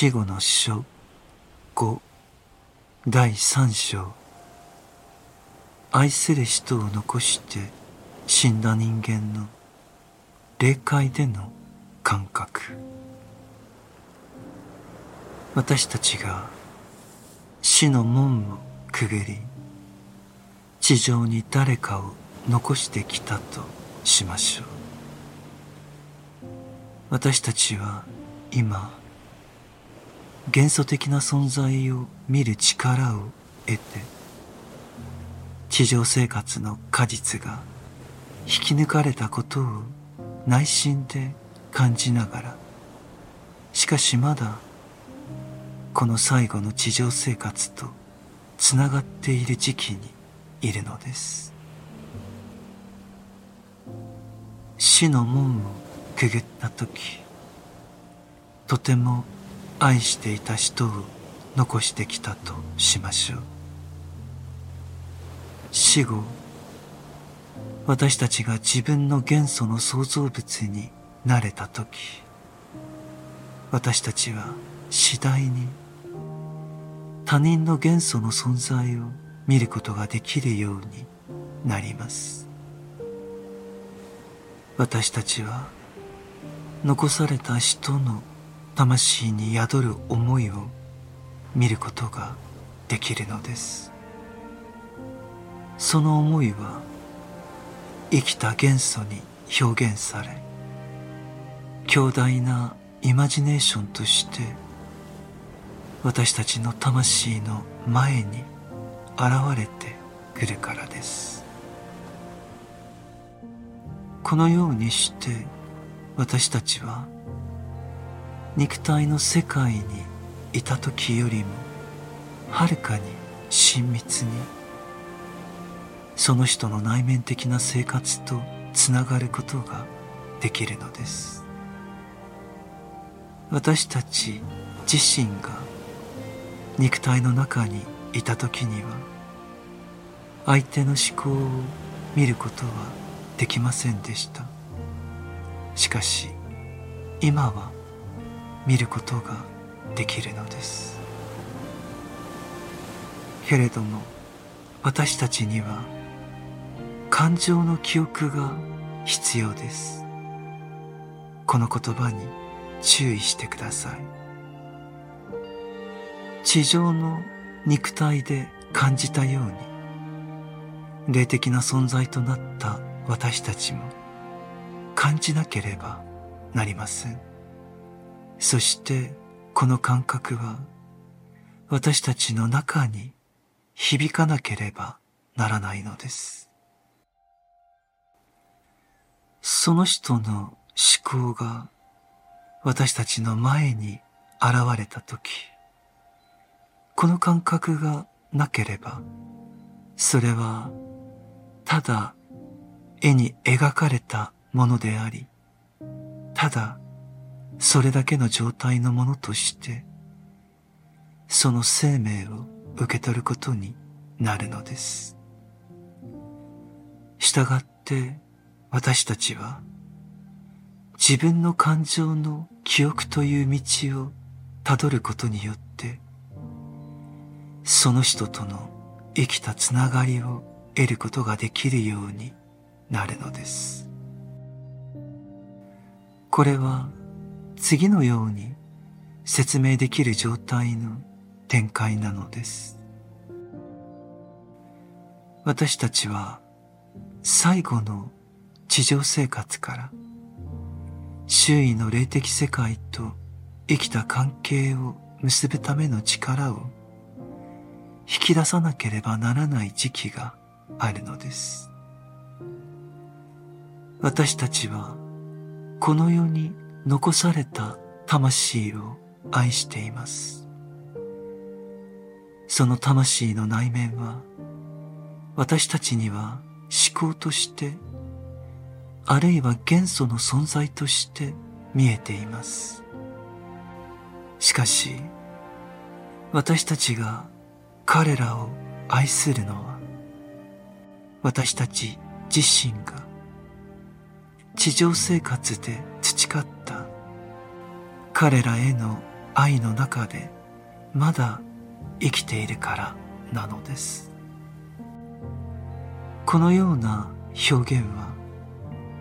死後の書5第3章。愛する人を残して死んだ人間の霊界での感覚。私たちが死の門をくぐり地上に誰かを残してきたとしましょう。私たちは今元素的な存在を見る力を得て地上生活の果実が引き抜かれたことを内心で感じながらしかしまだこの最後の地上生活とつながっている時期にいるのです。死の門をくぐった時とても愛していた人を残してきたとしましょう。死後私たちが自分の元素の創造物になれた時私たちは次第に他人の元素の存在を見ることができるようになります。私たちは残された人の魂に宿る思いを見ることができるのです。その思いは生きた元素に表現され強大なイマジネーションとして私たちの魂の前に現れてくるからです。このようにして私たちは肉体の世界にいた時よりもはるかに親密にその人の内面的な生活とつながることができるのです。私たち自身が肉体の中にいた時には相手の思考を見ることはできませんでした。しかし今は見ることができるのです。けれども私たちには感情の記憶が必要です。この言葉に注意してください。地上の肉体で感じたように霊的な存在となった私たちも感じなければなりません。そしてこの感覚は私たちの中に響かなければならないのです。その人の思考が私たちの前に現れたとき、この感覚がなければ、それはただ絵に描かれたものであり、ただそれだけの状態のものとして、その生命を受け取ることになるのです。従って私たちは自分の感情の記憶という道をたどることによって、その人との生きたつながりを得ることができるようになるのです。これは次のように説明できる状態の展開なのです。私たちは最後の地上生活から周囲の霊的世界と生きた関係を結ぶための力を引き出さなければならない時期があるのです。私たちはこの世に残された魂を愛しています。その魂の内面は私たちには思考としてあるいは元素の存在として見えています。しかし私たちが彼らを愛するのは私たち自身が地上生活で培った彼らへの愛の中でまだ生きているからなのです。このような表現は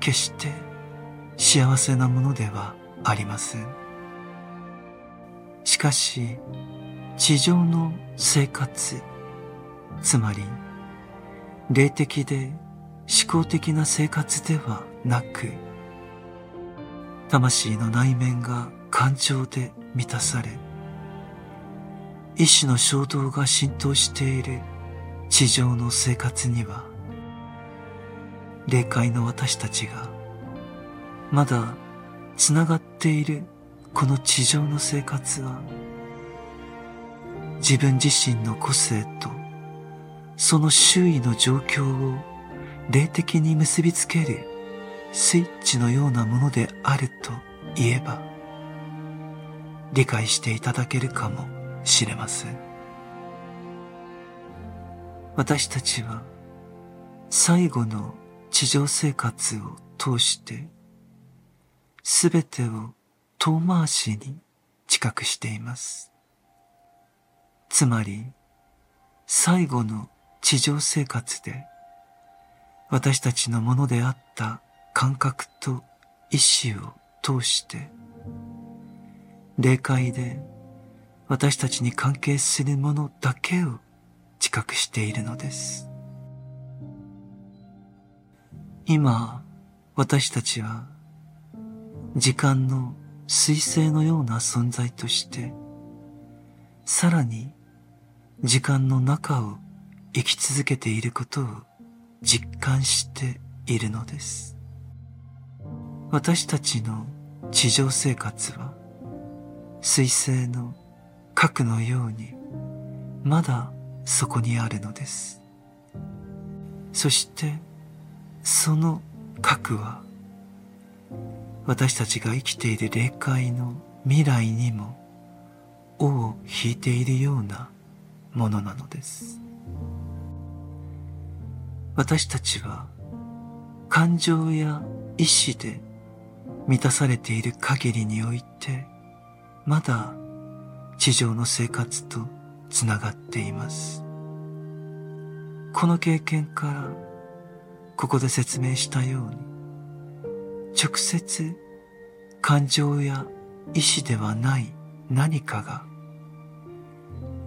決して幸せなものではありません。しかし地上の生活つまり霊的で思考的な生活ではなく魂の内面が感情で満たされ意志の衝動が浸透している地上の生活には霊界の私たちがまだつながっているこの地上の生活は自分自身の個性とその周囲の状況を霊的に結びつけるスイッチのようなものであると言えば理解していただけるかもしれません。私たちは最後の地上生活を通してすべてを遠回しに知覚しています。つまり最後の地上生活で私たちのものであった感覚と意志を通して霊界で私たちに関係するものだけを自覚しているのです。今私たちは時間の彗星のような存在としてさらに時間の中を生き続けていることを実感しているのです。私たちの地上生活は水星の核のようにまだそこにあるのです。そしてその核は私たちが生きている霊界の未来にも尾を引いているようなものなのです。私たちは感情や意志で満たされている限りにおいて、まだ地上の生活とつながっています。この経験から、ここで説明したように、直接感情や意志ではない何かが、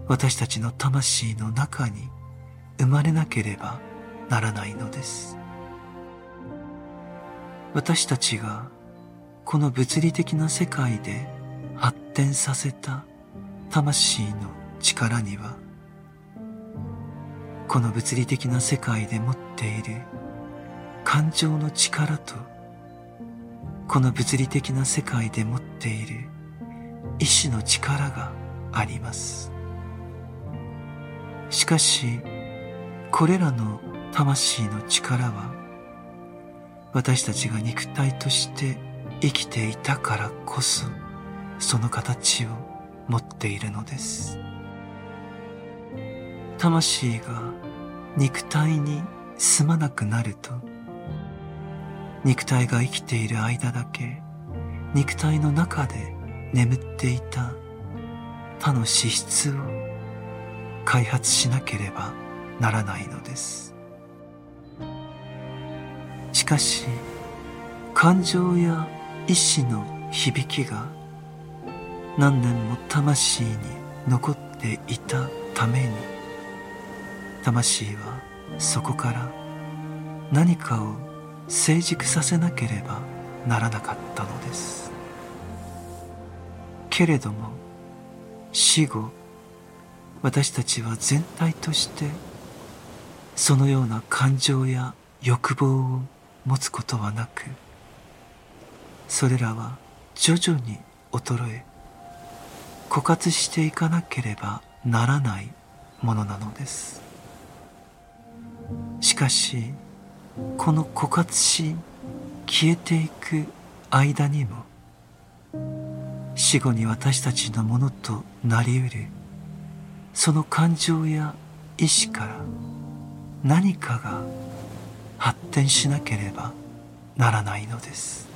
私たちの魂の中に生まれなければならないのです。私たちがこの物理的な世界で発展させた魂の力にはこの物理的な世界で持っている感情の力とこの物理的な世界で持っている意志の力があります。しかしこれらの魂の力は私たちが肉体として生きていたからこそその形を持っているのです。魂が肉体に住まなくなると肉体が生きている間だけ肉体の中で眠っていた他の資質を開発しなければならないのです。しかし感情や意志の響きが何年も魂に残っていたために。魂はそこから何かを成熟させなければならなかったのです。けれども死後私たちは全体としてそのような感情や欲望を持つことはなくそれらは徐々に衰え枯渇していかなければならないものなのです。しかしこの枯渇し消えていく間にも死後に私たちのものとなりうるその感情や意志から何かが発展しなければならないのです。